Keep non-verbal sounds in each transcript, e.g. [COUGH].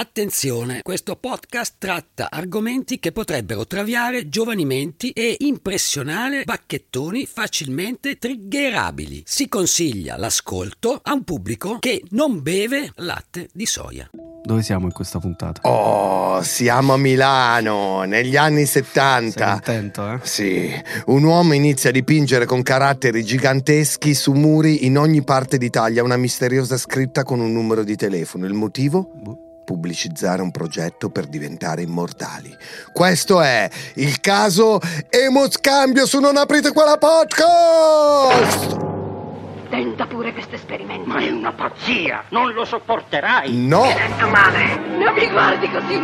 Attenzione, questo podcast tratta argomenti che potrebbero traviare giovani menti e impressionare bacchettoni facilmente triggerabili. Si consiglia l'ascolto a un pubblico che non beve latte di soia. Dove siamo in questa puntata? Oh, siamo a Milano, negli anni 70. Sei contento, eh? Sì, un uomo inizia a dipingere con caratteri giganteschi su muri in ogni parte d'Italia una misteriosa scritta con un numero di telefono. Il motivo? Boh. Pubblicizzare un progetto per diventare immortali. Questo è il caso Emoscambio su Non aprite quella podcast! Tenta pure questo esperimento. Ma è una pazzia! Non lo sopporterai! No, Sento male. Non mi guardi così.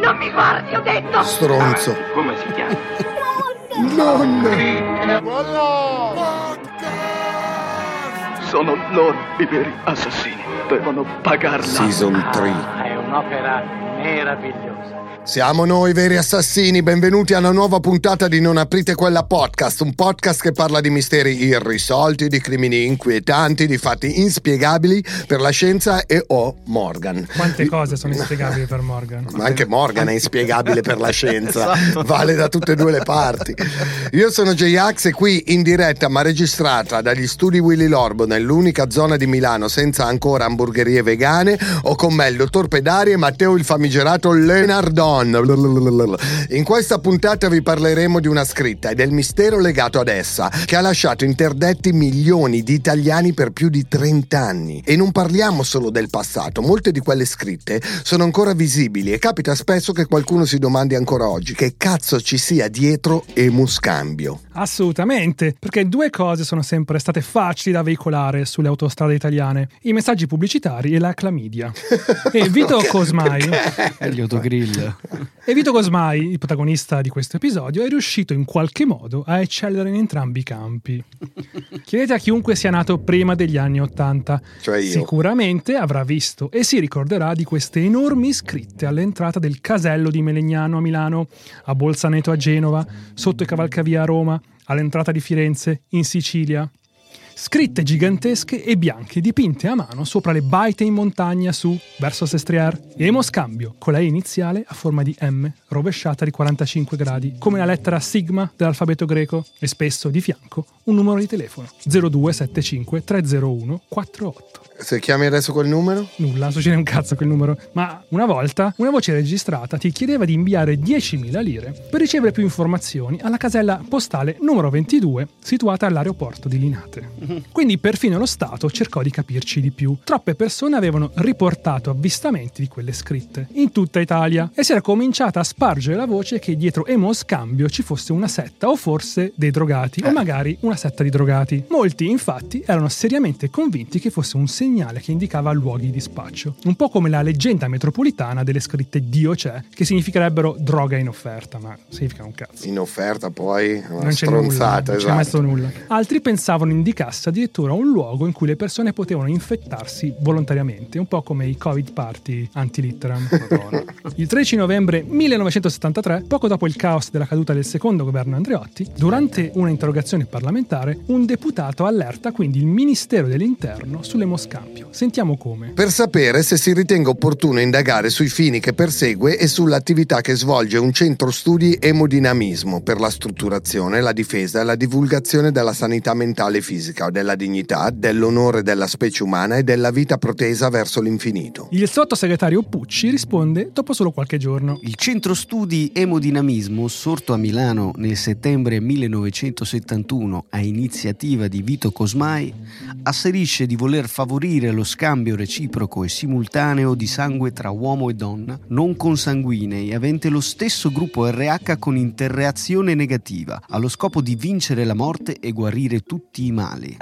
Non mi guardi, ho detto. stronzo. Come si chiama? Sono loro i veri assassini. Devono pagarla. Season 3. Ah, è un'opera meravigliosa. Siamo noi veri assassini, benvenuti a una nuova puntata di Non aprite quella podcast, un podcast che parla di misteri irrisolti, di crimini inquietanti, di fatti inspiegabili per la scienza e o Morgan. Quante cose sono inspiegabili per Morgan? Ma anche Morgan è inspiegabile per la scienza, [LAUGHS] Esatto. vale da tutte e due le parti. Io sono J-Ax e qui in diretta ma registrata dagli studi Willy Lorbo nell'unica zona di Milano senza ancora hamburgerie vegane ho con me il dottor Pedari e Matteo il famigerato Lenardon. In questa puntata vi parleremo di una scritta e del mistero legato ad essa che ha lasciato interdetti milioni di italiani per più di 30 anni. E non parliamo solo del passato, molte di quelle scritte sono ancora visibili e capita spesso che qualcuno si domandi ancora oggi che cazzo ci sia dietro Emuscambio. Assolutamente, perché due cose sono sempre state facili da veicolare sulle autostrade italiane: i messaggi pubblicitari e la clamidia. E [LAUGHS] Vito Cosmai, E gli autogrill. e Vito Cosmai, il protagonista di questo episodio, è riuscito in qualche modo a eccellere in entrambi i campi. Chiedete a chiunque sia nato prima degli anni Ottanta. Cioè io. Sicuramente avrà visto e si ricorderà di queste enormi scritte all'entrata del casello di Melegnano a Milano, a Bolzaneto a Genova, sotto i Cavalcavia a Roma, all'entrata di Firenze, in Sicilia. Scritte gigantesche e bianche dipinte a mano sopra le baite in montagna su, verso Sestriere, Emo Scambio, con la E iniziale a forma di M, rovesciata di 45 gradi, come la lettera sigma dell'alfabeto greco, e spesso di fianco un numero di telefono, 0275 301 48. Se chiami adesso quel numero? Nulla, succede un cazzo quel numero. Ma una volta una voce registrata ti chiedeva di inviare 10.000 lire per ricevere più informazioni alla casella postale numero 22 situata all'aeroporto di Linate. Quindi perfino lo Stato cercò di capirci di più. Troppe persone avevano riportato avvistamenti di quelle scritte in tutta Italia e si era cominciata a spargere la voce che dietro Emo Scambio ci fosse una setta o forse dei drogati o magari una setta di drogati. Molti infatti erano seriamente convinti che fosse un segnale che indicava luoghi di spaccio. Un po' come la leggenda metropolitana delle scritte Dio c'è, che significherebbero droga in offerta, ma significa un cazzo. In offerta poi una Non c'è nulla, stronzata, non c'è mai esatto. nulla. Altri pensavano indicasse addirittura un luogo in cui le persone potevano infettarsi volontariamente, un po' come i Covid party anti-litteram. [LAUGHS] il 13 novembre 1973, poco dopo il caos della caduta del secondo governo Andreotti, durante una interrogazione parlamentare, un deputato allerta quindi il Ministero dell'Interno sull'emoscambio. Sentiamo come. Per sapere se si ritenga opportuno indagare sui fini che persegue e sull'attività che svolge un centro studi emodinamismo per la strutturazione, la difesa e la divulgazione della sanità mentale e fisica, della dignità, dell'onore della specie umana e della vita protesa verso l'infinito. Il sottosegretario Pucci risponde dopo solo qualche giorno. Il centro studi emodinamismo, sorto a Milano nel settembre 1971 a iniziativa di Vito Cosmai, asserisce di voler favorire lo scambio reciproco e simultaneo di sangue tra uomo e donna non consanguinei avente lo stesso gruppo RH con interreazione negativa, allo scopo di vincere la morte e guarire tutti i mali.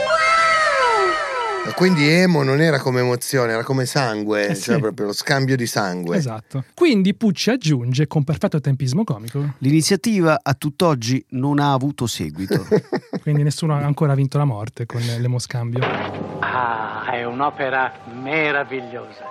Quindi emo non era come emozione, era come sangue, Eh sì. cioè proprio lo scambio di sangue. Esatto. Quindi Pucci aggiunge con perfetto tempismo comico, L'iniziativa a tutt'oggi non ha avuto seguito. [LAUGHS] quindi nessuno ha ancora vinto la morte con l'emoscambio. Un'opera meravigliosa.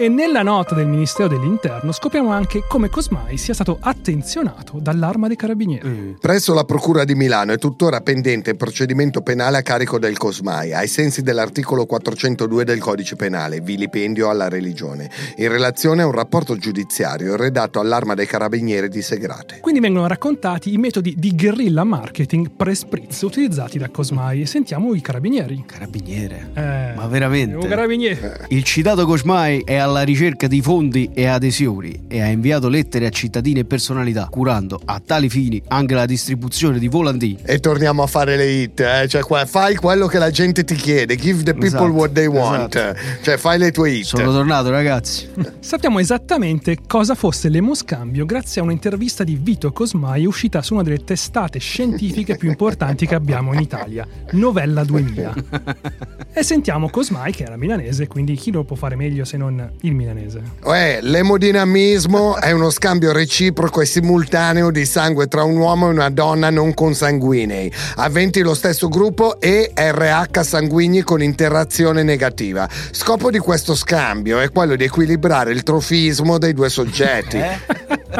E nella nota del Ministero dell'Interno scopriamo anche come Cosmai sia stato attenzionato dall'arma dei carabinieri. Presso la Procura di Milano è tuttora pendente il procedimento penale a carico del Cosmai, ai sensi dell'articolo 402 del Codice Penale, vilipendio alla religione, in relazione a un rapporto giudiziario redatto all'arma dei carabinieri di Segrate. Quindi vengono raccontati i metodi di guerrilla marketing pre-spritz utilizzati da Cosmai e sentiamo i carabinieri. Carabiniere. Eh, Ma veramente? un carabinieri. Il citato Cosmai è alla ricerca di fondi e adesioni e ha inviato lettere a cittadini e personalità, curando a tali fini anche la distribuzione di volantini. E torniamo a fare le hit, eh? cioè qua- fai quello che la gente ti chiede, give the people Esatto, what they want, cioè fai le tue hit. Sono tornato, ragazzi. [LAUGHS] Sappiamo esattamente cosa fosse l'emoscambio grazie a un'intervista di Vito Cosmai uscita su una delle testate scientifiche più importanti che abbiamo in Italia, Novella 2000. [LAUGHS] E sentiamo Cosmai che era milanese, quindi chi lo può fare meglio se non il milanese? Uè, l'emodinamismo è uno scambio reciproco e simultaneo di sangue tra un uomo e una donna non consanguinei, aventi lo stesso gruppo e RH sanguigni con interazione negativa. Scopo di questo scambio è quello di equilibrare il trofismo dei due soggetti.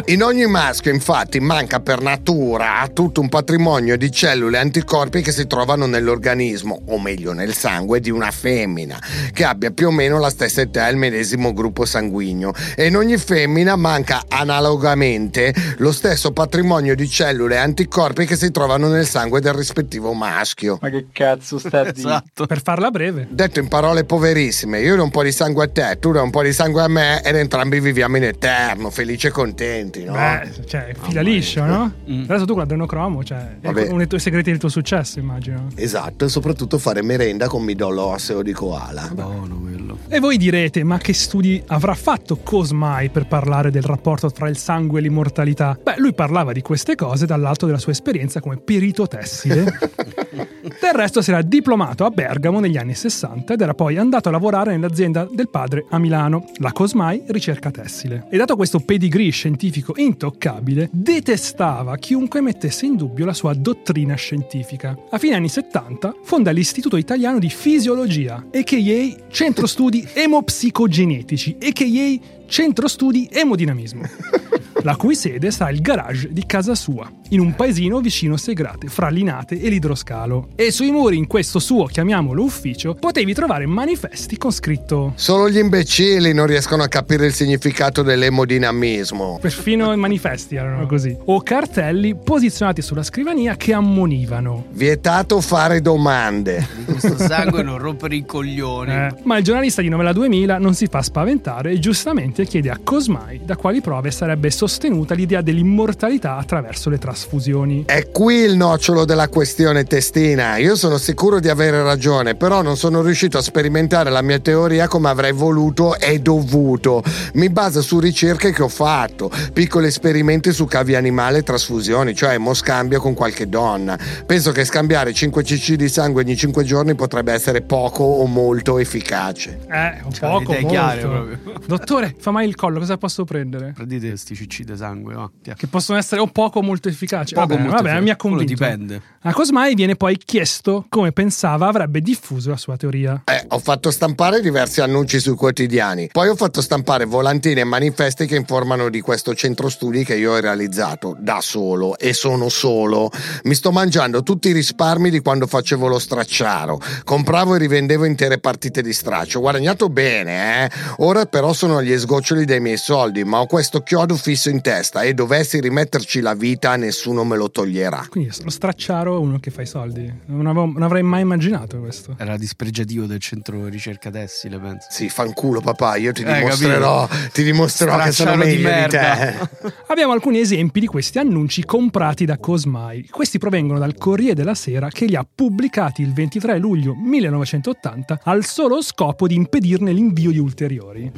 In ogni maschio, infatti, manca per natura tutto un patrimonio di cellule anticorpi che si trovano nell'organismo, o meglio nel sangue, di una femmina, che abbia più o meno la stessa età e il medesimo gruppo sanguigno. E in ogni femmina manca analogamente lo stesso patrimonio di cellule anticorpi che si trovano nel sangue del rispettivo maschio. Ma che cazzo sta esatto. Per farla breve. Detto in parole poverissime, io do un po' di sangue a te, tu dai un po' di sangue a me ed entrambi viviamo in eterno, felici e contenti, no? Beh, cioè, fila liscio, no? Adesso tu con l'adrenocromo, cioè, è Vabbè. uno dei tuoi segreti del tuo successo, immagino. Esatto, e soprattutto fare merenda con midollo osseo di koala. Buono quello. E voi direte, ma che studi avrà fatto Cosmai per parlare del rapporto tra il sangue e l'immortalità? Beh, lui parlava di queste cose dall'alto della sua esperienza come perito tessile. [LAUGHS] Del resto si era diplomato a Bergamo negli anni 60 ed era poi andato a lavorare nell'azienda del padre a Milano, la Cosmai Ricerca Tessile. E dato questo pedigree scientifico intoccabile, detestava chiunque mettesse in dubbio la sua dottrina scientifica. A fine anni 70 fonda l'Istituto Italiano di Fisiologia, a.k.a. Centro Studi Emopsicogenetici, a.k.a. Centro Studi Emodinamismo, [LAUGHS] la cui sede sta il garage di casa sua, in un paesino vicino Segrate, fra Linate e l'Idroscalo. E sui muri in questo suo, chiamiamolo ufficio, potevi trovare manifesti con scritto Solo gli imbecilli non riescono a capire il significato dell'emodinamismo. Perfino i manifesti erano così. O cartelli posizionati sulla scrivania che ammonivano. Vietato fare domande. Di questo sangue non rompere i coglioni. Eh, ma il giornalista di Novella 2000 non si fa spaventare e giustamente chiede a Cosmai da quali prove sarebbe sostenuta l'idea dell'immortalità attraverso le trasfusioni. È qui il nocciolo della questione testina. Io sono sicuro di avere ragione, però non sono riuscito a sperimentare la mia teoria come avrei voluto e dovuto. Mi baso su ricerche che ho fatto, piccoli esperimenti su cavi animali e trasfusioni, cioè moscambio con qualche donna. Penso che scambiare 5 cc di sangue ogni 5 giorni potrebbe essere poco o molto efficace. Eh, un Cioè, poco, chiare molto. proprio. Dottore, fa mai il collo, cosa posso prendere? Prendete questi cicci di sangue, va. Che possono essere o poco o molto efficaci. Poco vabbè, molto vabbè, efficaci. mi ha Quello convinto. dipende. A Cosmai viene poi chiesto come pensava avrebbe diffuso la sua teoria. Eh, ho fatto stampare diversi annunci sui quotidiani, poi ho fatto stampare volantini e manifesti che informano di questo centro studi che io ho realizzato da solo e sono solo. Mi sto mangiando tutti i risparmi di quando facevo lo stracciaro. Compravo e rivendevo intere partite di straccio. Ho guadagnato bene, eh. Ora però sono agli sgoccioli dei miei soldi, ma ho questo chiodo fisso in testa e dovessi rimetterci la vita nessuno me lo toglierà. Quindi lo stracciaro è uno che fa i soldi. Non, avevo- non avrei mai immaginato questo. Era dispregiativo del centro ricerca tessile, penso. Sì, fanculo papà, io ti Eh, dimostrerò, ti dimostrerò che sono di meglio di merda. te. [LAUGHS] Abbiamo alcuni esempi di questi annunci comprati da Cosmai. Questi provengono dal Corriere della Sera che li ha pubblicati il 23 luglio 1980 al solo scopo di impedirne l'invio di ulteriori.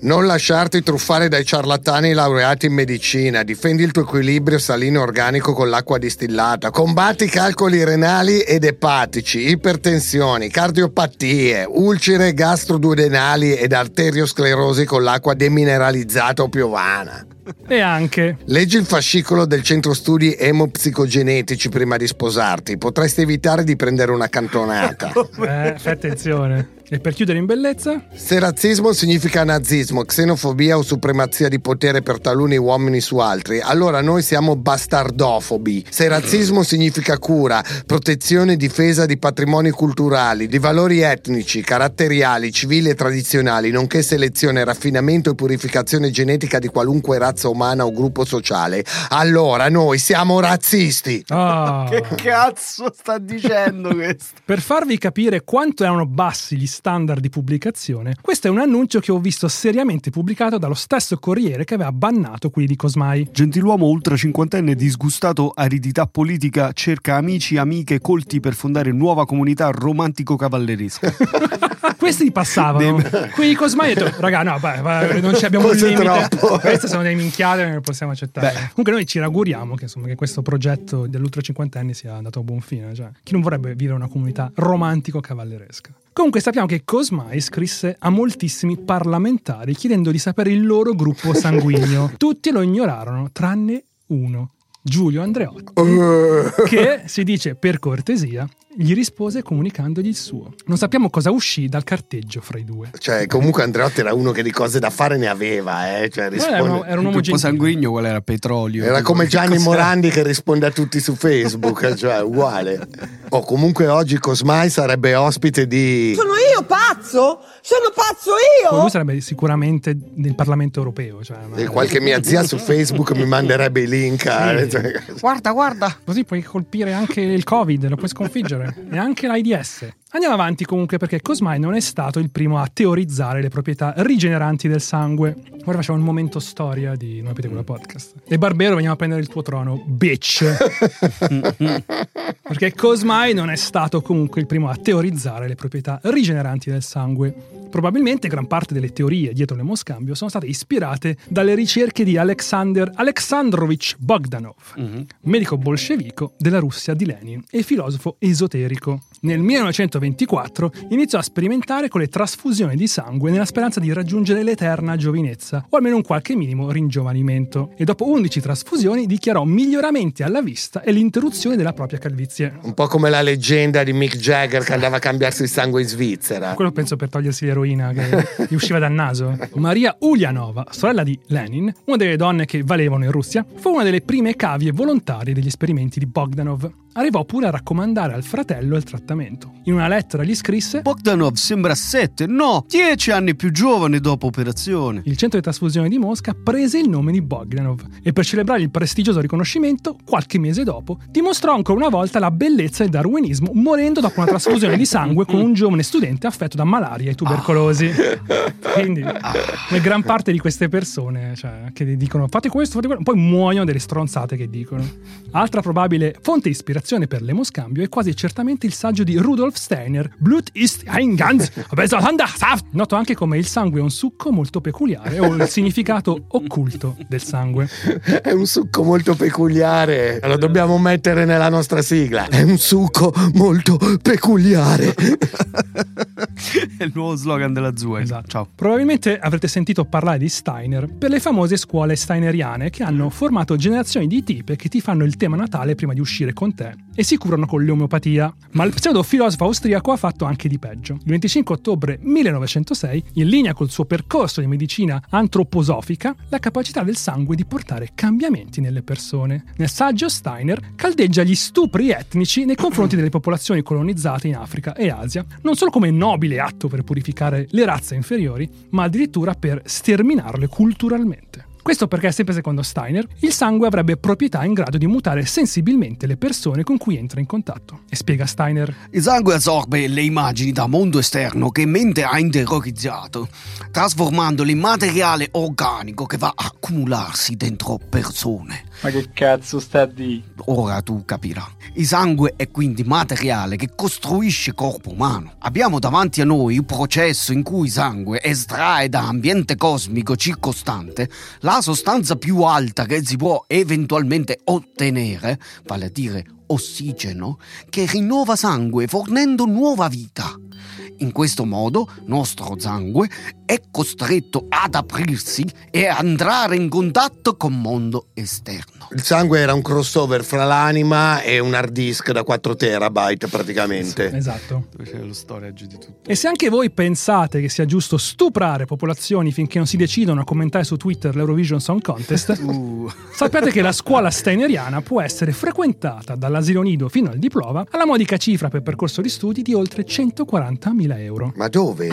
Non lasciarti truffare dai ciarlatani laureati in medicina, difendi il tuo equilibrio salino organico con l'acqua distillata, combatti calcoli renali ed epatici, ipertensioni, cardiopatie, ulcere gastroduodenali ed arteriosclerosi con l'acqua demineralizzata o piovana. E anche Leggi il fascicolo del centro studi emopsicogenetici prima di sposarti, potresti evitare di prendere una cantonata. [LAUGHS] Eh, fai attenzione. E per chiudere in bellezza, Se razzismo significa nazismo, xenofobia o supremazia di potere per taluni uomini su altri, allora noi siamo bastardofobi. Se razzismo significa cura, protezione e difesa di patrimoni culturali, di valori etnici, caratteriali, civili e tradizionali, nonché selezione, raffinamento e purificazione genetica di qualunque razza umana o gruppo sociale, allora noi siamo razzisti. ah, [LAUGHS] Che cazzo sta dicendo [LAUGHS] questo? per farvi capire quanto erano bassi gli standard di pubblicazione, questo è un annuncio che ho visto seriamente pubblicato dallo stesso Corriere che aveva bannato quelli di Cosmai. Gentiluomo ultra cinquantenne disgustato aridità politica cerca amici amiche colti per fondare nuova comunità romantico-cavalleresca. [LAUGHS] [LAUGHS] Questi passavano. Dei- Quelli di Cosmai ho detto, raga, no, beh, non ci abbiamo un Forse limite. troppo. [LAUGHS] Queste sono delle minchiate che non possiamo accettare. Beh. Comunque noi ci auguriamo che, insomma, che questo progetto dell'ultra cinquantenni sia andato a buon fine. Cioè, chi non vorrebbe vivere una comunità romantico-cavalleresca? Comunque sappiamo che Cosmai scrisse a moltissimi parlamentari chiedendo di sapere il loro gruppo [LAUGHS] sanguigno. Tutti lo ignorarono, tranne uno, Giulio Andreotti, che si dice per cortesia gli rispose comunicandogli il suo. Non sappiamo cosa uscì dal carteggio fra i due. Cioè, comunque Andreotti era uno che di cose da fare ne aveva, eh. Cioè, Era, risponde- era un uomo Il gruppo gentile. sanguigno qual era? Petrolio. Era tipo. come Gianni Cos'era? Morandi che risponde a tutti su Facebook, [LAUGHS] cioè uguale. O comunque oggi Cosmai sarebbe ospite di... Sono io pazzo? Sono pazzo Poi io? lui sarebbe sicuramente del Parlamento europeo. Cioè, ma- E qualche mia zia su Facebook mi manderebbe i link. a- Sì. cioè, Guarda, guarda. Così puoi colpire anche il Covid, lo puoi sconfiggere. E anche l'AIDS. Andiamo avanti comunque perché Cosmai non è stato il primo a teorizzare le proprietà rigeneranti del sangue. Ora facciamo un momento storia di Non avete quella podcast. E Barbero veniamo a prendere il tuo trono, bitch. [LAUGHS] perché Cosmai non è stato comunque il primo a teorizzare le proprietà rigeneranti del sangue. Probabilmente gran parte delle teorie dietro l'emoscambio sono state ispirate dalle ricerche di Alexander Alexandrovich Bogdanov, medico bolscevico della Russia di Lenin e filosofo esoterico. Nel 1924 iniziò a sperimentare con le trasfusioni di sangue nella speranza di raggiungere l'eterna giovinezza o almeno un qualche minimo ringiovanimento e dopo 11 trasfusioni dichiarò miglioramenti alla vista e l'interruzione della propria calvizie. Un po' come la leggenda di Mick Jagger che andava a cambiarsi il sangue in Svizzera. Quello penso per togliersi l'eroina che gli usciva dal naso. Maria Ulianova, sorella di Lenin, una delle donne che valevano in Russia, fu una delle prime cavie volontarie degli esperimenti di Bogdanov. Arrivò pure a raccomandare al fratello il trattamento. In una lettera gli scrisse Bogdanov sembra 7, no, 10 anni più giovane dopo operazione. il centro di trasfusione di Mosca prese il nome di Bogdanov e per celebrare il prestigioso riconoscimento, qualche mese dopo, dimostrò ancora una volta la bellezza del darwinismo morendo dopo una trasfusione di sangue con un giovane studente affetto da malaria e tubercolosi. Quindi, una gran parte di queste persone cioè, che dicono fate questo, fate quello, poi muoiono delle stronzate che dicono. Altra probabile fonte di ispirazione per l'emoscambio è quasi certamente il saggio di Rudolf Steiner, Blut ist ein ganz noto anche come il sangue è un succo molto peculiare o il [LAUGHS] significato occulto del sangue. È un succo molto peculiare. Lo dobbiamo mettere nella nostra sigla. È un succo molto peculiare. [LAUGHS] È il nuovo slogan della Zua. Esatto. Ciao. Probabilmente avrete sentito parlare di Steiner per le famose scuole steineriane che hanno formato generazioni di tipe che ti fanno il tema natale prima di uscire con te e si curano con l'omeopatia. Ma il pseudofilosofo austriaco ha fatto anche di peggio. Il 25 ottobre 1906, in linea col suo percorso di medicina antroposofica, la capacità del sangue di portare cambiamenti nelle persone. Nel saggio Steiner caldeggia gli stupri etnici nei confronti delle popolazioni colonizzate in Africa e Asia, non solo come nobile atto per purificare le razze inferiori, ma addirittura per sterminarle culturalmente. Questo perché, sempre secondo Steiner, il sangue avrebbe proprietà in grado di mutare sensibilmente le persone con cui entra in contatto. E spiega Steiner, Il sangue assorbe le immagini da mondo esterno che mente ha interiorizzato, trasformandole in materiale organico che va a accumularsi dentro persone. Ma che cazzo sta di? Ora tu capirai. Il sangue è quindi materiale che costruisce corpo umano. Abbiamo davanti a noi il processo in cui sangue estrae da ambiente cosmico circostante la sostanza più alta che si può eventualmente ottenere, vale a dire ossigeno, che rinnova sangue fornendo nuova vita. In questo modo, nostro sangue è costretto ad aprirsi e a entrare in contatto con il mondo esterno. Il sangue era un crossover fra l'anima e un hard disk da 4 terabyte praticamente. Esatto. C'è lo storage di tutto. E se anche voi pensate che sia giusto stuprare popolazioni finché non si decidono a commentare su Twitter l'Eurovision Song Contest, [LAUGHS] Uh, sappiate che la scuola steineriana può essere frequentata dall'asilo nido fino al diploma alla modica cifra per percorso di studi di oltre 140.000 euro. Ma dove?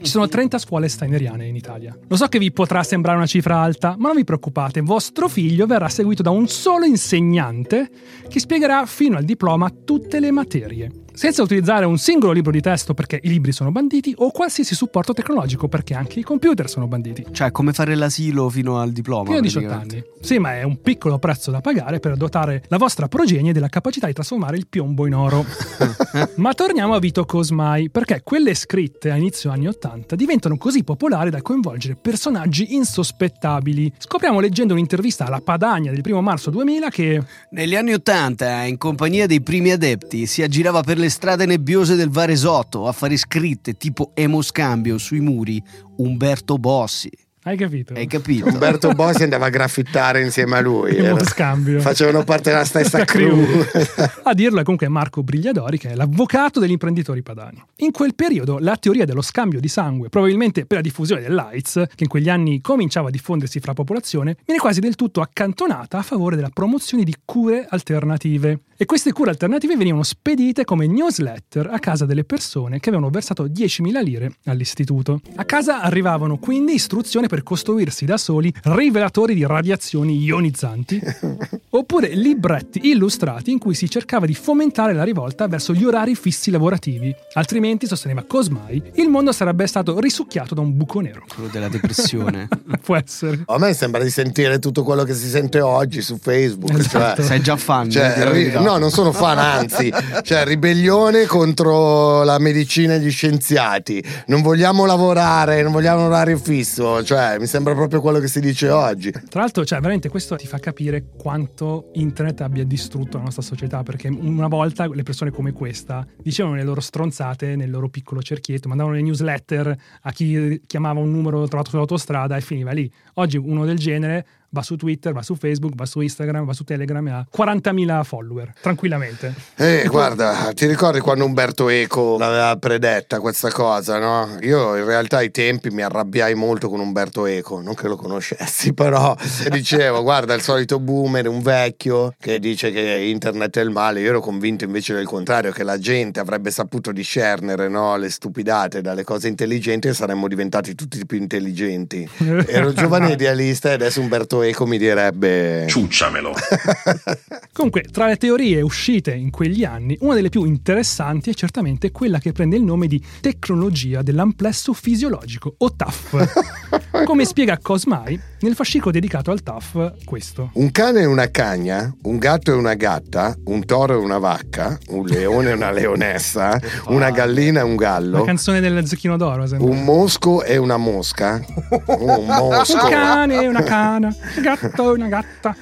Ci sono 30 scuole steineriane in Italia. Lo so che vi potrà sembrare una cifra alta, ma non vi preoccupate, vostro figlio verrà seguito da un solo insegnante che spiegherà fino al diploma tutte le materie. Senza utilizzare un singolo libro di testo perché i libri sono banditi o qualsiasi supporto tecnologico perché anche i computer sono banditi. cioè, come fare l'asilo fino al diploma. Fino a 18 praticamente. anni. Sì, ma è un piccolo prezzo da pagare per dotare la vostra progenie della capacità di trasformare il piombo in oro. [LAUGHS] ma torniamo a Vito Cosmai, perché quelle scritte a inizio anni 80 diventano così popolari da coinvolgere personaggi insospettabili. Scopriamo leggendo un'intervista alla Padania del 1 marzo 2000 che Negli anni Ottanta, in compagnia dei primi adepti, si aggirava per le strade nebbiose del Varesotto a fare scritte tipo emoscambio sui muri Umberto Bossi. hai capito? Hai capito? Umberto [LAUGHS] Bossi andava a graffittare insieme a lui. Emo Era- scambio. Facevano parte della stessa crew. [LAUGHS] A dirlo è comunque Marco Brigliadori, che è l'avvocato degli imprenditori padani. In quel periodo la teoria dello scambio di sangue, probabilmente per la diffusione dell'AIDS, che in quegli anni cominciava a diffondersi fra popolazione, viene quasi del tutto accantonata a favore della promozione di cure alternative. E queste cure alternative venivano spedite come newsletter a casa delle persone che avevano versato 10.000 lire all'istituto. A casa arrivavano quindi istruzioni per costruirsi da soli rivelatori di radiazioni ionizzanti [LAUGHS] oppure libretti illustrati in cui si cercava di fomentare la rivolta verso gli orari fissi lavorativi. Altrimenti, sosteneva Cosmai, il mondo sarebbe stato risucchiato da un buco nero. Quello della depressione. [LAUGHS] Può essere. A me sembra di sentire tutto quello che si sente oggi su Facebook. Esatto. Cioè, Sei già fan? Cioè, la ri-. No, non sono fan, anzi, cioè, ribellione contro la medicina e gli scienziati. Non vogliamo lavorare, non vogliamo un orario fisso. Cioè, mi sembra proprio quello che si dice oggi. Tra l'altro, cioè, veramente questo ti fa capire quanto internet abbia distrutto la nostra società, perché una volta le persone come questa dicevano le loro stronzate nel loro piccolo cerchietto, mandavano le newsletter a chi chiamava un numero trovato sull'autostrada e finiva lì. Oggi uno del genere va su Twitter, va su Facebook, va su Instagram, va su Telegram e ha 40.000 follower, tranquillamente. Eh, guarda, ti ricordi quando Umberto Eco l'aveva predetta questa cosa, no? Io in realtà ai tempi mi arrabbiai molto con Umberto Eco, non che lo conoscessi, [LAUGHS] però dicevo, guarda, il solito boomer, un vecchio che dice che internet è il male. Io ero convinto invece del contrario, che la gente avrebbe saputo discernere, no? Le stupidate dalle cose intelligenti e saremmo diventati tutti più intelligenti. [LAUGHS] Ero giovane idealista e adesso Umberto Eco mi direbbe... Ciucciamelo. [LAUGHS] Comunque, tra le teorie uscite in quegli anni, una delle più interessanti è certamente quella che prende il nome di tecnologia dell'amplesso fisiologico, o TAF. [LAUGHS] Come spiega Cosmai nel fascicolo dedicato al TAF, questo. Un cane e una cagna, un gatto e una gatta, un toro e una vacca, un leone e una leonessa, [LAUGHS] una gallina e un La gallo, canzone del Zecchino d'Oro, sembra. un mosco e una mosca, un [LAUGHS] Un mosco, cane, una cana, un gatto, una gatta.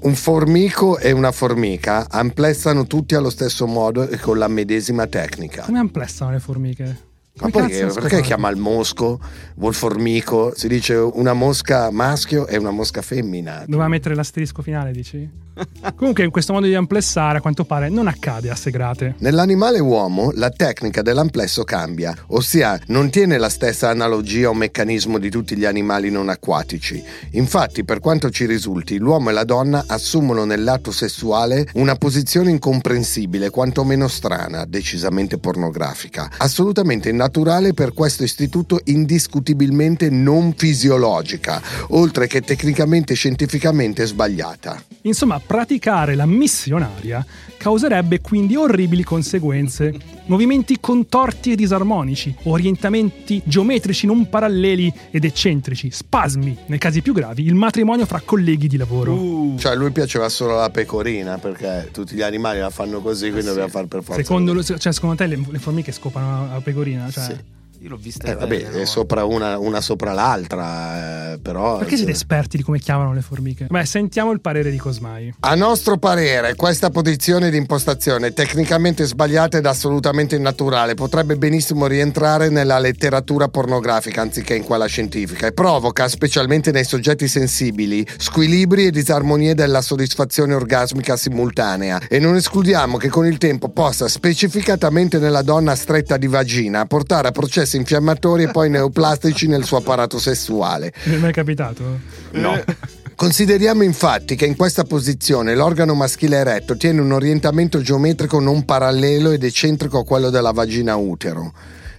un formico e una formica amplessano tutti allo stesso modo e con la medesima tecnica. Come amplessano le formiche? Ma perché, cazzo è perché chiama il mosco il formico? Si dice una mosca maschio e una mosca femmina. Doveva mettere l'asterisco finale, dici? [LAUGHS] Comunque, in questo modo di amplessare, a quanto pare, non accade a Segrate. Nell'animale uomo la tecnica dell'amplesso cambia, ossia non tiene la stessa analogia o meccanismo di tutti gli animali non acquatici. Infatti, per quanto ci risulti, l'uomo e la donna assumono nell'atto sessuale una posizione incomprensibile, quantomeno strana, decisamente pornografica, assolutamente innaturale per questo istituto indiscutibilmente non fisiologica, oltre che tecnicamente e scientificamente sbagliata. Insomma, praticare la missionaria causerebbe quindi orribili conseguenze. Movimenti contorti e disarmonici, orientamenti geometrici non paralleli ed eccentrici, spasmi, nei casi più gravi, il matrimonio fra colleghi di lavoro. Uh, Cioè, a lui piaceva solo la pecorina perché tutti gli animali la fanno così, quindi doveva fare per forza. Secondo, cioè, secondo te le, le formiche scopano a pecorina? Cioè, Sì. Io l'ho vista Eh, vabbè, bene, è sopra una, una sopra l'altra, eh, però... Perché siete esperti di come chiamano le formiche? Beh, sentiamo il parere di Cosmai. A nostro parere, questa posizione di impostazione tecnicamente sbagliata ed assolutamente innaturale. Potrebbe benissimo rientrare nella letteratura pornografica anziché in quella scientifica e provoca, specialmente nei soggetti sensibili, squilibri e disarmonie della soddisfazione orgasmica simultanea. E non escludiamo che con il tempo possa, specificatamente nella donna stretta di vagina, portare a processi infiammatori e poi neoplastici nel suo apparato sessuale. Non è mai capitato? No. Consideriamo infatti che in questa posizione l'organo maschile eretto tiene un orientamento geometrico non parallelo ed eccentrico a quello della vagina utero.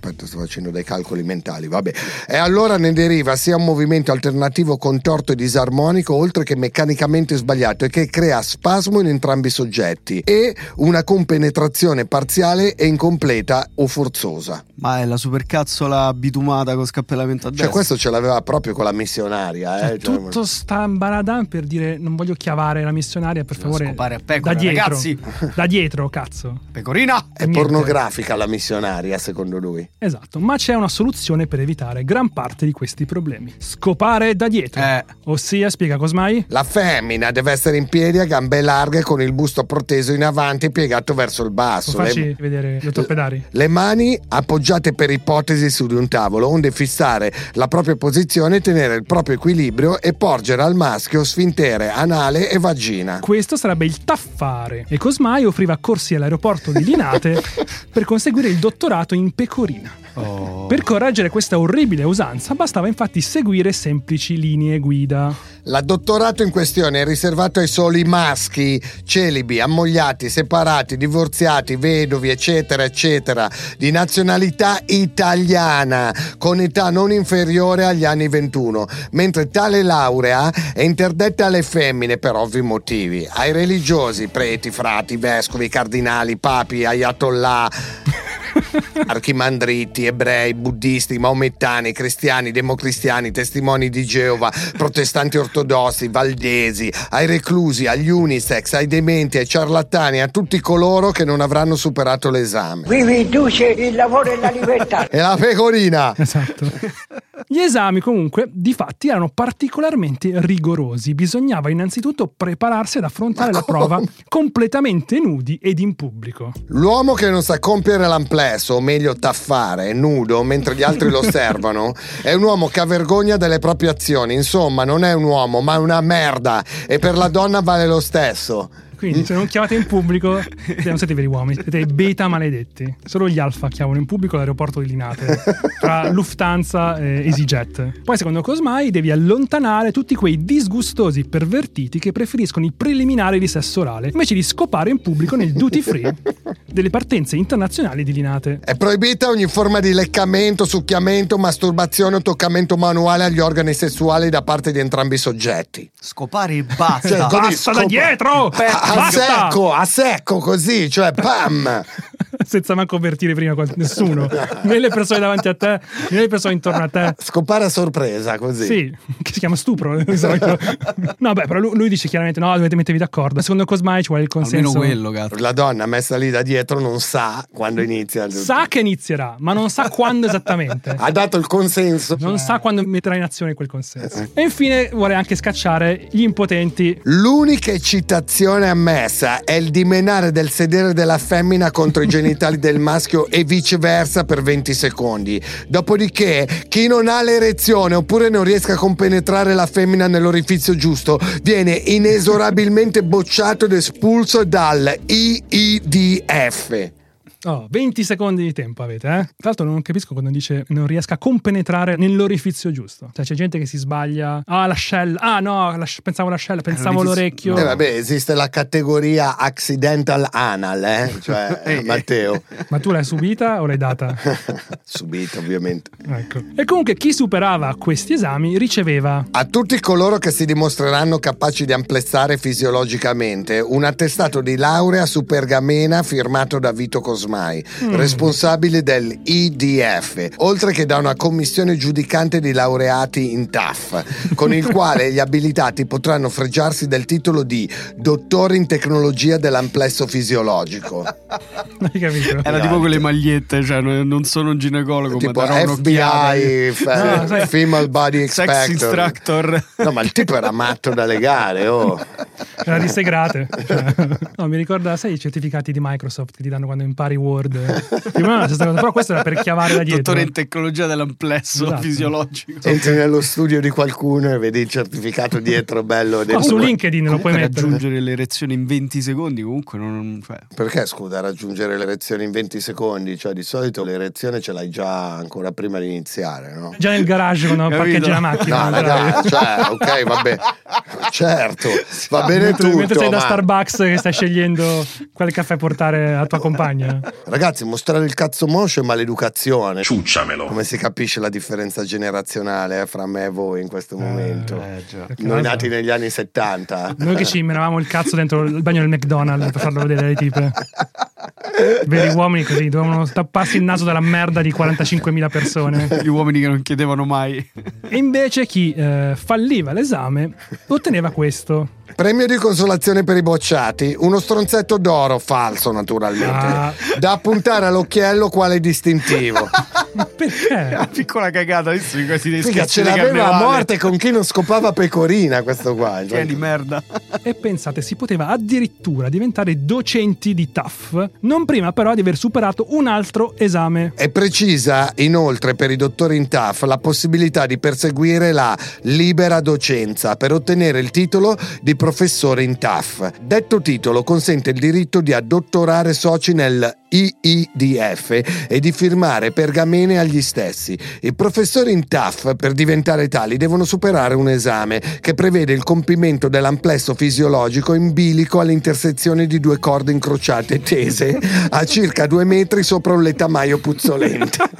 Aspetta, sto facendo dei calcoli mentali, vabbè. E allora ne deriva sia un movimento alternativo contorto e disarmonico, oltre che meccanicamente sbagliato, e che crea spasmo in entrambi i soggetti, e una compenetrazione parziale e incompleta o forzosa. Ma è la supercazzola bitumata con scappellamento a destra. Cioè, questo ce l'aveva proprio con la missionaria, eh? Cioè, Tutto sta in baradan per dire non voglio chiavare la missionaria, per favore. scopare a pecora, da dietro. ragazzi. Da dietro, cazzo. Pecorina! È Niente. pornografica la missionaria, secondo lui. Esatto, ma c'è una soluzione per evitare gran parte di questi problemi. Scopare da dietro. Eh. Ossia, spiega Cosmai? La femmina deve essere in piedi a gambe larghe con il busto proteso in avanti e piegato verso il Lo basso. facci Le, vedere, dottor Pedari? le mani appoggiate per ipotesi su di un tavolo, onde fissare la propria posizione, tenere il proprio equilibrio e porgere al maschio sfintere anale e vagina. Questo sarebbe il taffare e Cosmai offriva corsi all'aeroporto di Linate [LAUGHS] per conseguire il dottorato in pecorina. Oh. Per correggere questa orribile usanza bastava infatti seguire semplici linee guida. La dottorato in questione è riservato ai soli maschi, celibi, ammogliati, separati, divorziati, vedovi, eccetera, eccetera, di nazionalità italiana, con età non inferiore agli anni 21, mentre tale laurea è interdetta alle femmine per ovvi motivi, ai religiosi, preti, frati, vescovi, cardinali, papi, ayatollah, archimandriti, ebrei, buddisti, maomettani, cristiani, democristiani, testimoni di Geova, protestanti ortodossi, valdesi, ai reclusi, agli unisex, ai dementi, ai ciarlatani, a tutti coloro che non avranno superato l'esame. Qui vi induce il lavoro e la libertà. E la pecorina! Esatto. Gli esami comunque di fatti erano particolarmente rigorosi, bisognava innanzitutto prepararsi ad affrontare la prova completamente nudi ed in pubblico. L'uomo che non sa compiere l'amplesso, o meglio taffare, nudo, mentre gli altri lo [LAUGHS] osservano, è un uomo che ha vergogna delle proprie azioni. Insomma, non è un uomo, ma una merda. E per la donna vale lo stesso. Quindi se non chiamate in pubblico [LAUGHS] non siete veri uomini, siete i beta maledetti. Solo gli alfa chiamano in pubblico l'aeroporto di Linate, tra [LAUGHS] Lufthansa e EasyJet. Poi secondo Cosmai devi allontanare tutti quei disgustosi pervertiti che preferiscono i preliminari di sesso orale, invece di scopare in pubblico nel duty free delle partenze internazionali di Linate. È proibita ogni forma di leccamento, succhiamento, masturbazione o toccamento manuale agli organi sessuali da parte di entrambi i soggetti. Scopare e basta. Cioè, Basta da scopa- dietro! A, [LAUGHS] a secco, a secco così, cioè pam! [LAUGHS] Senza manco avvertire prima qual- nessuno, né le persone davanti a te, né le persone intorno a te. Scopare a sorpresa così. Sì, che si chiama stupro. solito. no, beh, però lui, lui dice chiaramente: no, dovete mettervi d'accordo. Secondo Cosmai ci vuole il consenso. Almeno quello, cazzo. La donna messa lì da dietro non sa quando inizia. Sa che inizierà, ma non sa quando esattamente. Ha dato il consenso. Non sa quando metterà in azione quel consenso. E infine vuole anche scacciare gli impotenti. L'unica eccitazione ammessa è il dimenare del sedere della femmina contro i genitali [LAUGHS] del maschio e viceversa per 20 secondi. Dopodiché, chi non ha l'erezione oppure non riesca a compenetrare la femmina nell'orifizio giusto viene inesorabilmente bocciato ed espulso dal IIDF. Oh, 20 secondi di tempo avete, eh? Tra l'altro non capisco quando dice non riesca a compenetrare nell'orifizio giusto. Cioè c'è gente che si sbaglia. Ah, l'ascella. Ah, no, l'as- pensavo l'ascella, pensavo l'orifizio- l'orecchio. Eh, vabbè, esiste la categoria accidental anal, eh? [LAUGHS] Cioè, Matteo. Ma tu l'hai subita o l'hai data? [LAUGHS] Subito, ovviamente. Ecco. E comunque chi superava questi esami riceveva A tutti coloro che si dimostreranno capaci di amplessare fisiologicamente, un attestato di laurea su pergamena firmato da Vito Cosmai. Cosmai, responsabile del IDF, oltre che da una commissione giudicante di laureati in TAF, con il [LAUGHS] quale gli abilitati potranno fregiarsi del titolo di dottore in tecnologia dell'amplesso fisiologico. [LAUGHS] Hai capito? Era tipo quelle magliette, cioè non sono un ginecologo, tipo ma darò. FBI, f- [LAUGHS] No, sai- Female Body instructor. No, ma il tipo era matto da legare, oh. Era di segrate. no, mi ricorda, sai, i certificati di Microsoft che ti danno quando impari Word. Più o meno la stessa cosa, però questo era per chiavare da dietro. Dottore in tecnologia dell'amplesso Esatto. fisiologico. Entri nello studio di qualcuno e vedi il certificato dietro bello. Dentro- su LinkedIn lo puoi mettere. raggiungere l'erezione in 20 secondi comunque non... Cioè, Perché scusa raggiungere l'erezione in 20 secondi? Cioè di solito l'erezione ce l'hai già ancora prima di iniziare, no? Già nel garage quando parcheggi la macchina. No, ragazzi, cioè, ok, vabbè. Certo, va bene mentre, tutto. mentre sei da ma- Starbucks che stai scegliendo quale caffè portare alla tua compagna. Ragazzi, mostrare il cazzo moscio è maleducazione. Ciucciamelo. Come si capisce la differenza generazionale eh, fra me e voi in questo momento? eh, già. Perché Noi cosa? nati negli anni 70. Noi che ci menavamo il cazzo dentro il bagno del McDonald's per farlo vedere alle tipe. Veri uomini così, dovevano tapparsi il naso dalla merda di 45.000 persone. Gli uomini che non chiedevano mai. E invece chi eh, falliva l'esame otteneva questo. Premio di consolazione per i bocciati, uno stronzetto d'oro, falso naturalmente, Ah. da appuntare all'occhiello quale distintivo. [LAUGHS] Ma perché? [LAUGHS] Una piccola cagata, adesso di questi dei scherzi ce l'aveva a morte con chi non scopava pecorina questo qua. Che è di merda. E pensate, si poteva addirittura diventare docenti di TAF, non prima però di aver superato un altro esame. È precisa inoltre per i dottori in TAF la possibilità di perseguire la libera docenza per ottenere il titolo di professore in TAF. Detto titolo consente il diritto di addottorare soci nel IIDF e di firmare pergamene agli stessi. I professori in TAF per diventare tali devono superare un esame che prevede il compimento dell'amplesso fisiologico in bilico alle intersezioni di due corde incrociate tese a circa due metri sopra un letamaio puzzolente. [LAUGHS]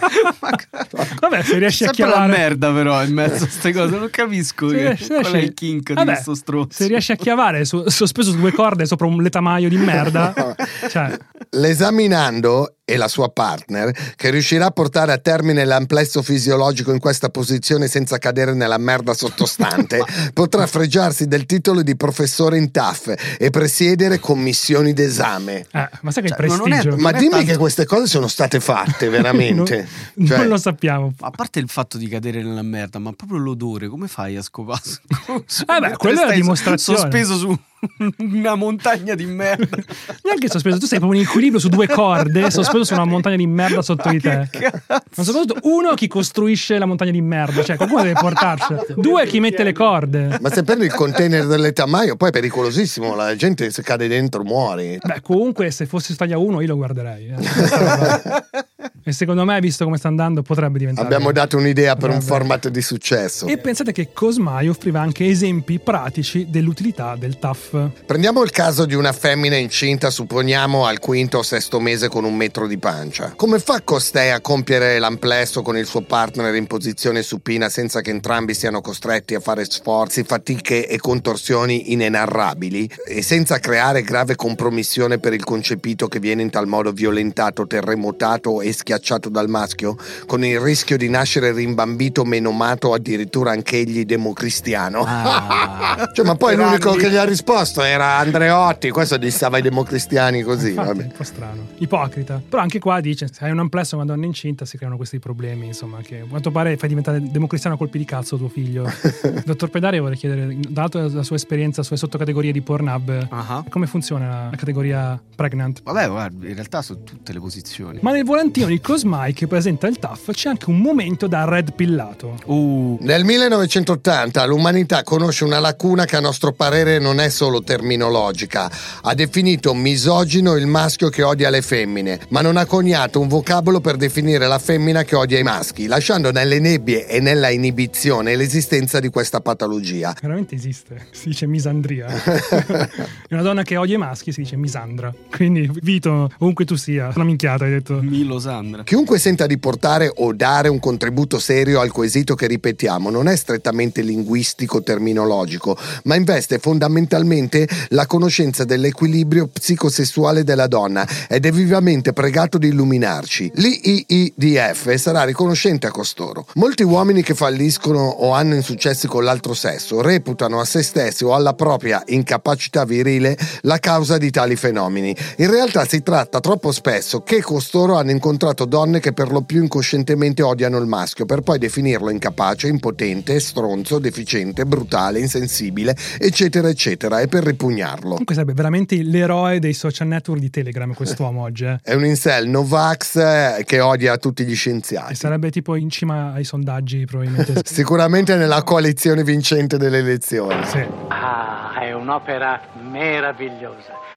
Vabbè, se riesci a Sempre la merda però in mezzo a queste cose, non capisco Se che, riesci- qual è il kink di Vabbè, questo stronzo. Se riesci a chiavare sospeso su due corde sopra un letamaio di merda, [LAUGHS] cioè, L'esaminando e la sua partner, che riuscirà a portare a termine l'amplesso fisiologico in questa posizione senza cadere nella merda sottostante, [LAUGHS] potrà fregiarsi del titolo di professore in TAF e presiedere commissioni d'esame. eh, ma sai che Cioè, non è- prestigio? Ma dimmi tanto- che queste cose sono state fatte [LAUGHS] veramente. non, Cioè, non lo sappiamo. A parte il fatto di cadere nella merda, ma proprio l'odore, come fai a scopare? beh, [LAUGHS] mentre quella è la dimostrazione. Sospeso su [LAUGHS] una montagna di merda. Neanche sospeso, tu sei proprio in equilibrio su due corde, [LAUGHS] sospeso su una montagna di merda sotto di te. Ma soprattutto, uno, chi costruisce la montagna di merda, cioè qualcuno deve portarci. [LAUGHS] Due, chi mette le corde. Ma se prendi il container del letamaio, poi è pericolosissimo, la gente se cade dentro muori. Beh, comunque, se fosse staglia 1, io lo guarderei. eh. E secondo me, visto come sta andando, potrebbe diventare. Abbiamo dato un'idea per un format di successo. E pensate che Cosmai offriva anche esempi pratici dell'utilità del TAF. Prendiamo il caso di una femmina incinta, supponiamo al quinto o sesto mese con un metro di pancia. Come fa costei a compiere l'amplesso con il suo partner in posizione supina senza che entrambi siano costretti a fare sforzi, fatiche e contorsioni inenarrabili e senza creare grave compromissione per il concepito che viene in tal modo violentato, terremotato e schiacciato dal maschio, con il rischio di nascere rimbambito, menomato addirittura anch'egli democristiano? Ah. [LAUGHS] Cioè, ma poi l'unico anni. che gli ha risposto era Andreotti, questo dissava i democristiani così. Infatti, vabbè. un po' strano. Ipocrita. Però anche qua dice: se hai un amplesso una donna incinta si creano questi problemi. Insomma, che a quanto pare fai diventare democristiano a colpi di cazzo tuo figlio. [LAUGHS] Dottor Pedari, vorrei chiedere, dato la sua esperienza sulle sottocategorie di Pornhub, Ah. come funziona la categoria pregnant? Vabbè, guarda, in realtà sono tutte le posizioni. Ma nel volantino di Cosmai che presenta il TAF c'è anche un momento da red pillato. Uh, Nel 1980 l'umanità conosce una lacuna che a nostro parere non è solo terminologica. Ha definito misogino il maschio che odia le femmine, ma non ha coniato un vocabolo per definire la femmina che odia i maschi, lasciando nelle nebbie e nella inibizione l'esistenza di questa patologia. Veramente esiste. Si dice misandria. [LAUGHS] Una donna che odia i maschi si dice misandra. Quindi, Vito, ovunque tu sia, una minchiata hai detto. Milo Chiunque senta di portare o dare un contributo serio al quesito che ripetiamo non è strettamente linguistico terminologico, ma investe fondamentalmente la conoscenza dell'equilibrio psicosessuale della donna ed è vivamente pregato di illuminarci. L'IIDF sarà riconoscente a costoro. Molti uomini che falliscono o hanno insuccessi con l'altro sesso reputano a se stessi o alla propria incapacità virile la causa di tali fenomeni. In realtà si tratta troppo spesso che costoro hanno incontrato donne che per lo più incoscientemente odiano il maschio per poi definirlo incapace, impotente, stronzo, deficiente, brutale, insensibile, eccetera, eccetera, e per ripugnarlo. Comunque sarebbe veramente l'eroe dei social network di Telegram quest'uomo [LAUGHS] oggi. Eh. È un incel Novax eh, che odia tutti gli E scienziati. sarebbe tipo in cima ai sondaggi probabilmente. [LAUGHS] Sicuramente nella coalizione vincente delle elezioni. sì. Ah, è un'opera meravigliosa.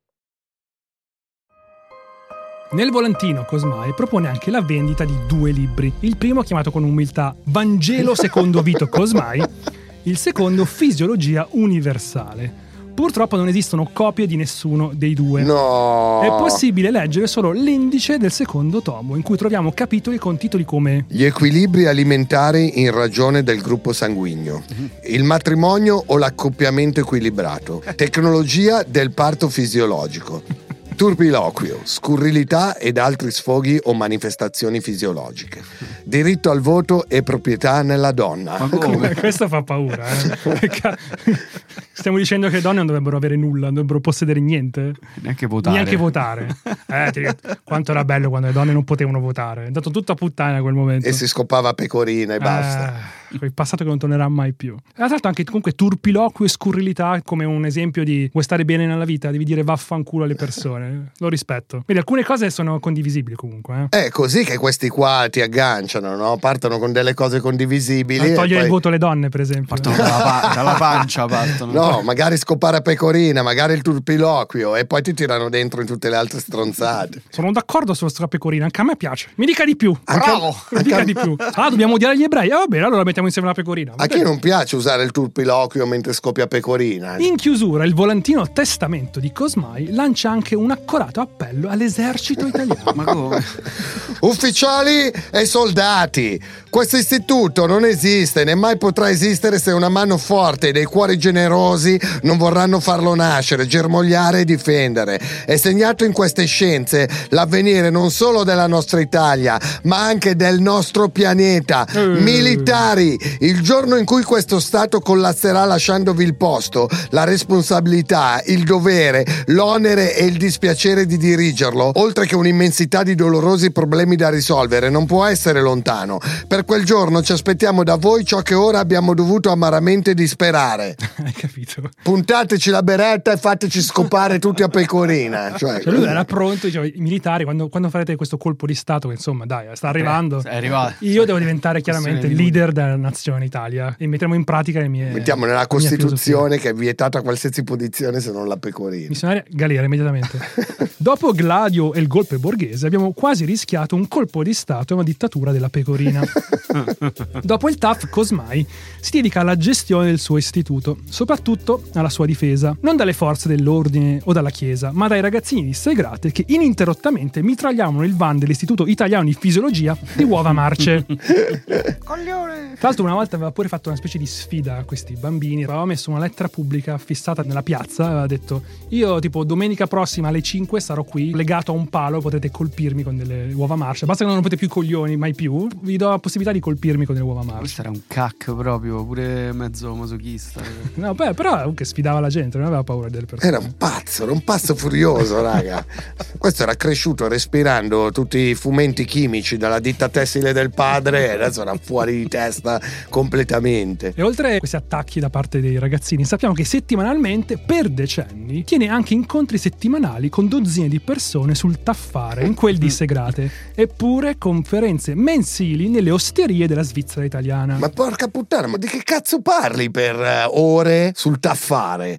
Nel volantino Cosmai propone anche la vendita di due libri. Il primo chiamato con umiltà Vangelo secondo Vito Cosmai, il secondo Fisiologia universale. Purtroppo non esistono copie di nessuno dei due. No! È possibile leggere solo l'indice del secondo tomo, in cui troviamo capitoli con titoli come Gli equilibri alimentari in ragione del gruppo sanguigno, il matrimonio o l'accoppiamento equilibrato, tecnologia del parto fisiologico, turpiloquio, scurrilità ed altri sfoghi o manifestazioni fisiologiche, diritto al voto e proprietà nella donna. Ma come? Questo fa paura. eh. Stiamo dicendo che le donne non dovrebbero avere nulla, non dovrebbero possedere niente. Neanche votare. Neanche votare. Eh, ti- quanto era bello quando le donne non potevano votare. È andato tutto a puttana a quel momento. E si scopava pecorina e basta. Eh, quel passato che non tornerà mai più. E tra l'altro anche comunque turpiloquio e scurrilità come un esempio di vuoi stare bene nella vita, devi dire vaffanculo alle persone. Lo rispetto. Quindi alcune cose sono condivisibili comunque. Eh. È così che questi qua ti agganciano, no? Partono con delle cose condivisibili. A e togliere poi- il voto alle donne, per esempio. Partono dalla, pa- [LAUGHS] dalla pancia, partono. No, magari scopare a pecorina, magari il turpiloquio e poi ti tirano dentro in tutte le altre stronzate. Sono d'accordo sulla sua pecorina, anche a me piace. Mi dica di più. Anche- Bravo! Mi dica di più. Ah, dobbiamo odiare gli ebrei. Ah, va bene, allora mettiamo insieme la pecorina. A chi non piace usare il turpiloquio mentre scoppia pecorina? In chiusura, il volantino testamento di Cosmai lancia anche un accorato appello all'esercito [LAUGHS] italiano. Ma come? Ufficiali e soldati, questo istituto non esiste né mai potrà esistere se una mano forte e dei cuori generosi non vorranno farlo nascere, germogliare e difendere. È segnato in queste scienze l'avvenire non solo della nostra Italia, ma anche del nostro pianeta. Eh. Militari, il giorno in cui questo Stato collasserà lasciandovi il posto, la responsabilità, il dovere, l'onere e il dispiacere di dirigerlo, oltre che un'immensità di dolorosi problemi da risolvere, non può essere lontano. Per quel giorno ci aspettiamo da voi ciò che ora abbiamo dovuto amaramente disperare. [LAUGHS] Hai capito? Puntateci la beretta e fateci scopare tutti a pecorina. [LAUGHS] Cioè, Cioè lui era pronto, diceva, i militari, quando, quando farete questo colpo di Stato, che insomma, dai, sta arrivando. È arrivato. Io devo diventare chiaramente leader della nazione Italia e metteremo in pratica le mie. Mettiamo nella Costituzione che è vietata qualsiasi posizione se non la pecorina. Missionaria galera immediatamente. [LAUGHS] [LAUGHS] Dopo Gladio e il golpe borghese abbiamo quasi rischiato un colpo di Stato e una dittatura della pecorina. [LAUGHS] Dopo il TAF, Cosmai si dedica alla gestione del suo istituto, soprattutto alla sua difesa, non dalle forze dell'ordine o dalla Chiesa, ma dai ragazzini di Segrate che ininterrottamente mitragliavano il van dell'Istituto Italiano di Fisiologia di Uova Marce. [LAUGHS] Tra l'altro una volta aveva pure fatto una specie di sfida a questi bambini, aveva messo una lettera pubblica fissata nella piazza, aveva detto io tipo domenica prossima alle 5 sarò qui legato a un palo, potete colpirmi con delle uova marce, basta che non rompete più i coglioni, mai più, vi do la possibilità di colpirmi con delle uova marce. Questo era un cac proprio, pure mezzo masochista. [LAUGHS] No, beh, però comunque sfidava la gente, non aveva paura delle persone. Era un pazzo, era un pazzo furioso, raga. [LAUGHS] Questo era cresciuto respirando tutti i fumenti chimici dalla ditta tessile del padre e [LAUGHS] adesso era fuori di testa completamente. E oltre a questi attacchi da parte dei ragazzini, sappiamo che settimanalmente, per decenni, tiene anche incontri settimanali con dozzine di persone sul taffare, in quel di Segrate, eppure conferenze mensili nelle osterie della Svizzera italiana. Ma porca puttana, ma di che cazzo parli per eh, ore sul taffare?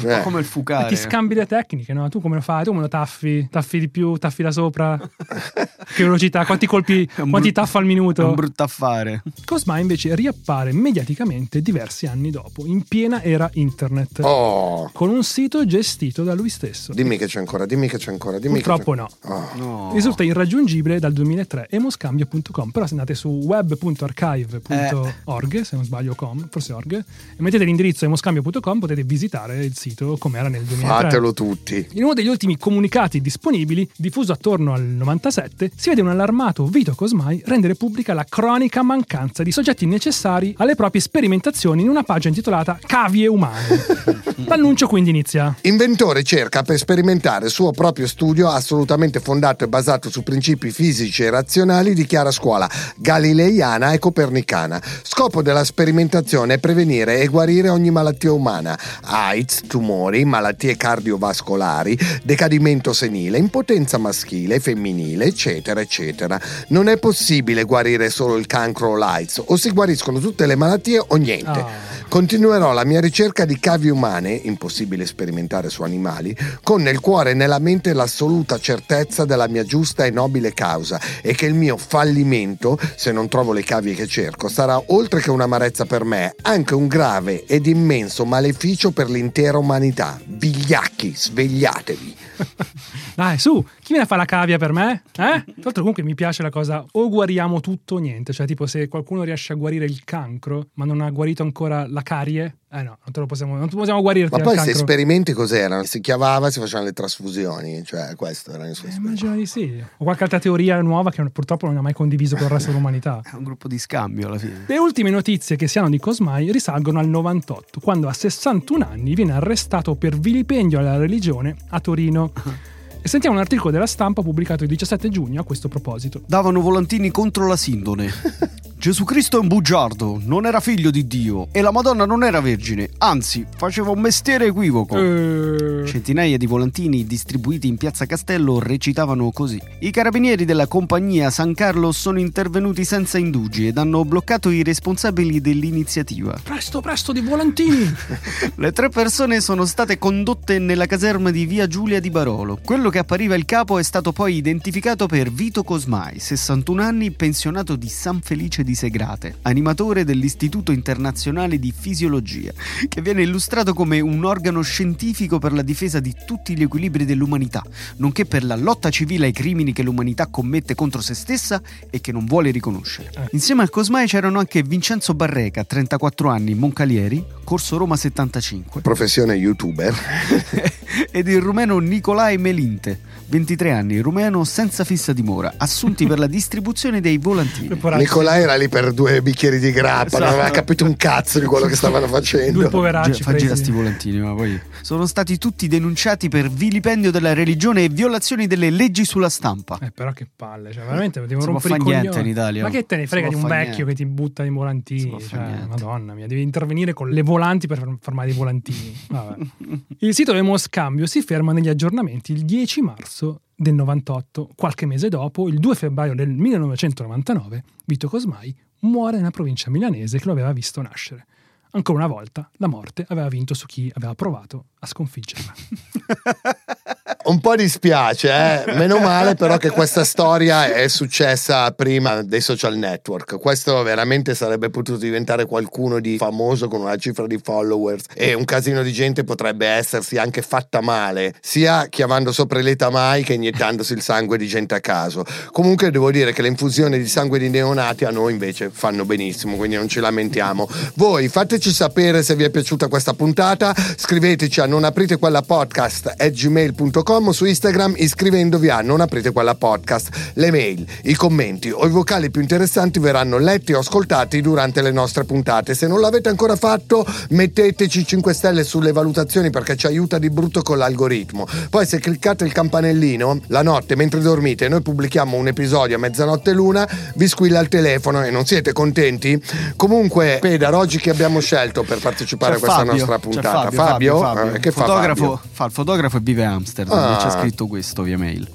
Eh. come il fucare. Ti scambi le tecniche, no? Tu come lo fai? Tu come lo taffi? Taffi di più, taffi da sopra? [LAUGHS] che velocità? Quanti colpi, È quanti brut- taff al È minuto? un brutto affare. Cosma invece riappare mediaticamente diversi anni dopo, in piena era internet, Oh, con un sito gestito da lui stesso. Dimmi che c'è ancora, dimmi che c'è ancora, dimmi Purtroppo che no. c'è. Oh. No. Risulta irraggiungibile dal 2003 emoscambio.com però se andate su web.archive.org se non sbaglio com forse org e mettete l'indirizzo emoscambio.com potete visitare il sito come era nel 2003 Fatelo tutti. in uno degli ultimi comunicati disponibili, diffuso attorno al 97, si vede un allarmato Vito Cosmai rendere pubblica la cronica mancanza di soggetti necessari alle proprie sperimentazioni in una pagina intitolata Cavie umane. [LAUGHS] L'annuncio quindi inizia. Inventore cerca per sperimentare il suo proprio studio assolutamente fondato e basato su principi fisici e razionali di chiara scuola galileiana e copernicana. Scopo della sperimentazione è prevenire e guarire ogni malattia umana, AIDS, tumori, malattie cardiovascolari, decadimento senile, impotenza maschile femminile, eccetera, eccetera. Non è possibile guarire solo il cancro o l'AIDS, o si guariscono tutte le malattie o niente. Ah. Continuerò la mia ricerca di cavi umane, impossibile sperimentare su animali, con nel cuore e nella mente l'assoluta certezza della mia giusta e nobile causa e che il mio fallimento, se non trovo le cavie che cerco, sarà oltre che un'amarezza per me, anche un grave ed immenso maleficio per l'intera umanità. Vigliacchi, svegliatevi. [LAUGHS] Dai, su, chi viene a fare la cavia per me? Eh? Tra l'altro comunque mi piace la cosa, o guariamo tutto o niente, cioè tipo se qualcuno riesce a guarire il cancro, ma non ha guarito ancora la carie, eh no, non te lo possiamo, non possiamo guarirti Ma poi se esperimenti cos'erano? Si chiavava e si facevano le trasfusioni, cioè questo era il suo Eh, immagino di sì. O qualche altra teoria nuova che purtroppo non ha mai condiviso con il resto dell'umanità. [LAUGHS] È un gruppo di scambio alla fine. Le ultime notizie che si hanno di Cosmai risalgono al 98, quando a 61 anni viene arrestato per vilipendio alla religione a Torino. E sentiamo un articolo della stampa pubblicato il 17 giugno a questo proposito. Davano volantini contro la sindone. [LAUGHS] Gesù Cristo è un bugiardo, non era figlio di Dio e la Madonna non era vergine, anzi faceva un mestiere equivoco. Eh, Centinaia di volantini distribuiti in piazza Castello recitavano così. I carabinieri della compagnia San Carlo sono intervenuti senza indugi ed hanno bloccato i responsabili dell'iniziativa. presto, presto, di volantini! [LAUGHS] Le tre persone sono state condotte nella caserma di via Giulia di Barolo. Quello che appariva il capo è stato poi identificato per Vito Cosmai, 61 anni, pensionato di San Felice di Segrate, animatore dell'Istituto Internazionale di Fisiologia, che viene illustrato come un organo scientifico per la difesa di tutti gli equilibri dell'umanità, nonché per la lotta civile ai crimini che l'umanità commette contro se stessa e che non vuole riconoscere. Eh. Insieme al Cosmai c'erano anche Vincenzo Barreca, 34 anni, Moncalieri, corso Roma 75 Professione youtuber. [LAUGHS] ed il rumeno Nicolae Melinte, 23 anni, rumeno senza fissa dimora, assunti per la [LAUGHS] distribuzione dei volantini. Nicolai era lì per due bicchieri di grappa, non aveva Esatto. capito un cazzo di quello che stavano facendo. Due poveracci Gi- fa girare sti volantini, ma poi sono stati tutti denunciati per vilipendio della religione e violazioni delle leggi sulla stampa. Eh, però che palle, cioè, veramente devono Si può rompere i fa niente coglioni. in Italia. Ma che te ne frega può di un vecchio niente. che ti butta i volantini? fa Cioè, niente. madonna mia, devi intervenire con le volanti per formare i volantini. [LAUGHS] Vabbè. Il sito Emoscambio si ferma negli aggiornamenti il 10 marzo del 98. Qualche mese dopo, il 2 febbraio del 1999, Vito Cosmai muore nella provincia milanese che lo aveva visto nascere. Ancora una volta, la morte aveva vinto su chi aveva provato a sconfiggerla. [LAUGHS] Un po' dispiace, eh? meno male però che questa storia è successa prima dei social network. Questo veramente sarebbe potuto diventare qualcuno di famoso con una cifra di followers e un casino di gente potrebbe essersi anche fatta male, sia chiavando sopra le tamai che iniettandosi il sangue di gente a caso. Comunque devo dire che le infusioni di sangue di neonati a noi invece fanno benissimo, quindi non ci lamentiamo. Voi fateci sapere se vi è piaciuta questa puntata, scriveteci a non aprite quella podcast gmail.com o su Instagram iscrivendovi a non aprite quella podcast. Le mail, i commenti o i vocali più interessanti verranno letti o ascoltati durante le nostre puntate. Se non l'avete ancora fatto, metteteci 5 stelle sulle valutazioni perché ci aiuta di brutto con l'algoritmo. Poi se cliccate il campanellino, la notte mentre dormite noi pubblichiamo un episodio a mezzanotte l'una, vi squilla il telefono e non siete contenti? Comunque, Pedar, oggi che abbiamo scelto per partecipare a C'è questa Fabio, nostra puntata? Fabio, Fabio, Fabio. Eh, che fa fotografo, Fabio? fa il fotografo e vive a Amsterdam. Ah. E C'è scritto questo via mail.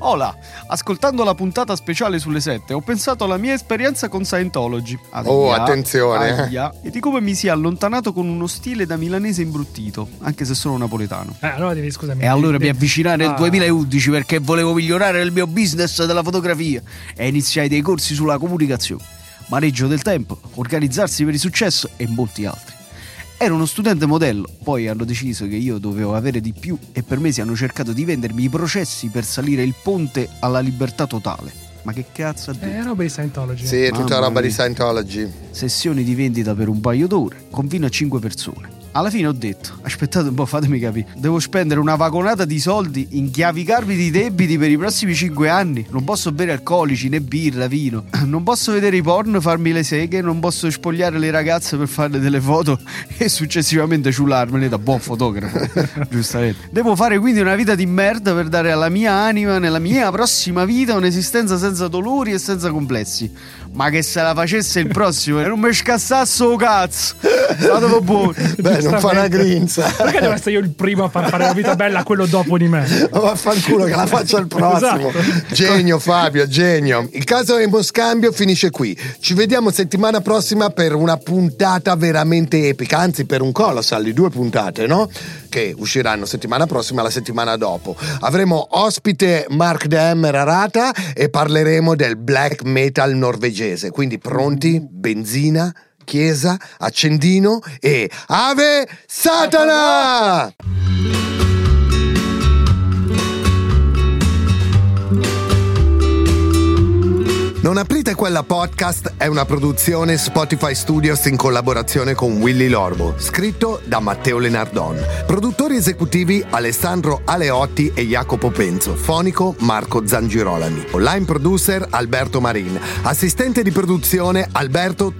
Hola, ascoltando la puntata speciale sulle 7 ho pensato alla mia esperienza con Scientology. Aia, Oh, attenzione, aia, e di come mi sia allontanato con uno stile da milanese imbruttito, anche se sono napoletano. Eh, allora devi, scusami. E allora mi devi- avvicinai nel Ah. 2011 perché volevo migliorare il mio business della fotografia e iniziai dei corsi sulla comunicazione, maneggio del tempo, organizzarsi per il successo e molti altri. Ero uno studente modello, poi hanno deciso che io dovevo avere di più e per mesi hanno cercato di vendermi i processi per salire il ponte alla libertà totale. Ma che cazzo ha detto? Eh, roba di Scientology. Sì, è tutta Mamma roba di. Scientology. Sessioni di vendita per un paio d'ore, con fino a 5 persone. Alla fine ho detto, aspettate un po', fatemi capire, devo spendere una vagonata di soldi, inchiavicarmi di debiti per i prossimi 5 anni, non posso bere alcolici né birra, vino, [CLEARS THROAT] non posso vedere i porno, farmi le seghe, non posso spogliare le ragazze per fare delle foto [LAUGHS] e successivamente ciularmele da buon fotografo, [LAUGHS] giustamente. Devo fare quindi una vita di merda per dare alla mia anima, nella mia prossima vita, un'esistenza senza dolori e senza complessi. Ma che se la facesse il prossimo e non mi scassasse o cazzo! Stato buono! Beh, non fa una grinza. Perché devo essere io il primo a far fare la vita bella a quello dopo di me? Ma vaffanculo che la faccia il prossimo. Esatto. Genio Fabio, genio. Il caso Emo Scambio finisce qui. Ci vediamo settimana prossima per una puntata veramente epica, anzi per un colossal di due puntate, no? Che usciranno settimana prossima e la settimana dopo. Avremo ospite Mark Demmer Arata e parleremo del black metal norvegese. Quindi pronti? Benzina? Chiesa, accendino e Ave Satana! Non aprite quella podcast è una produzione Spotify Studios in collaborazione con Willy Lorbo, scritto da Matteo Lenardon. Produttori esecutivi Alessandro Aleotti e Jacopo Penzo, fonico Marco Zangirolami, online producer Alberto Marin, assistente di produzione Alberto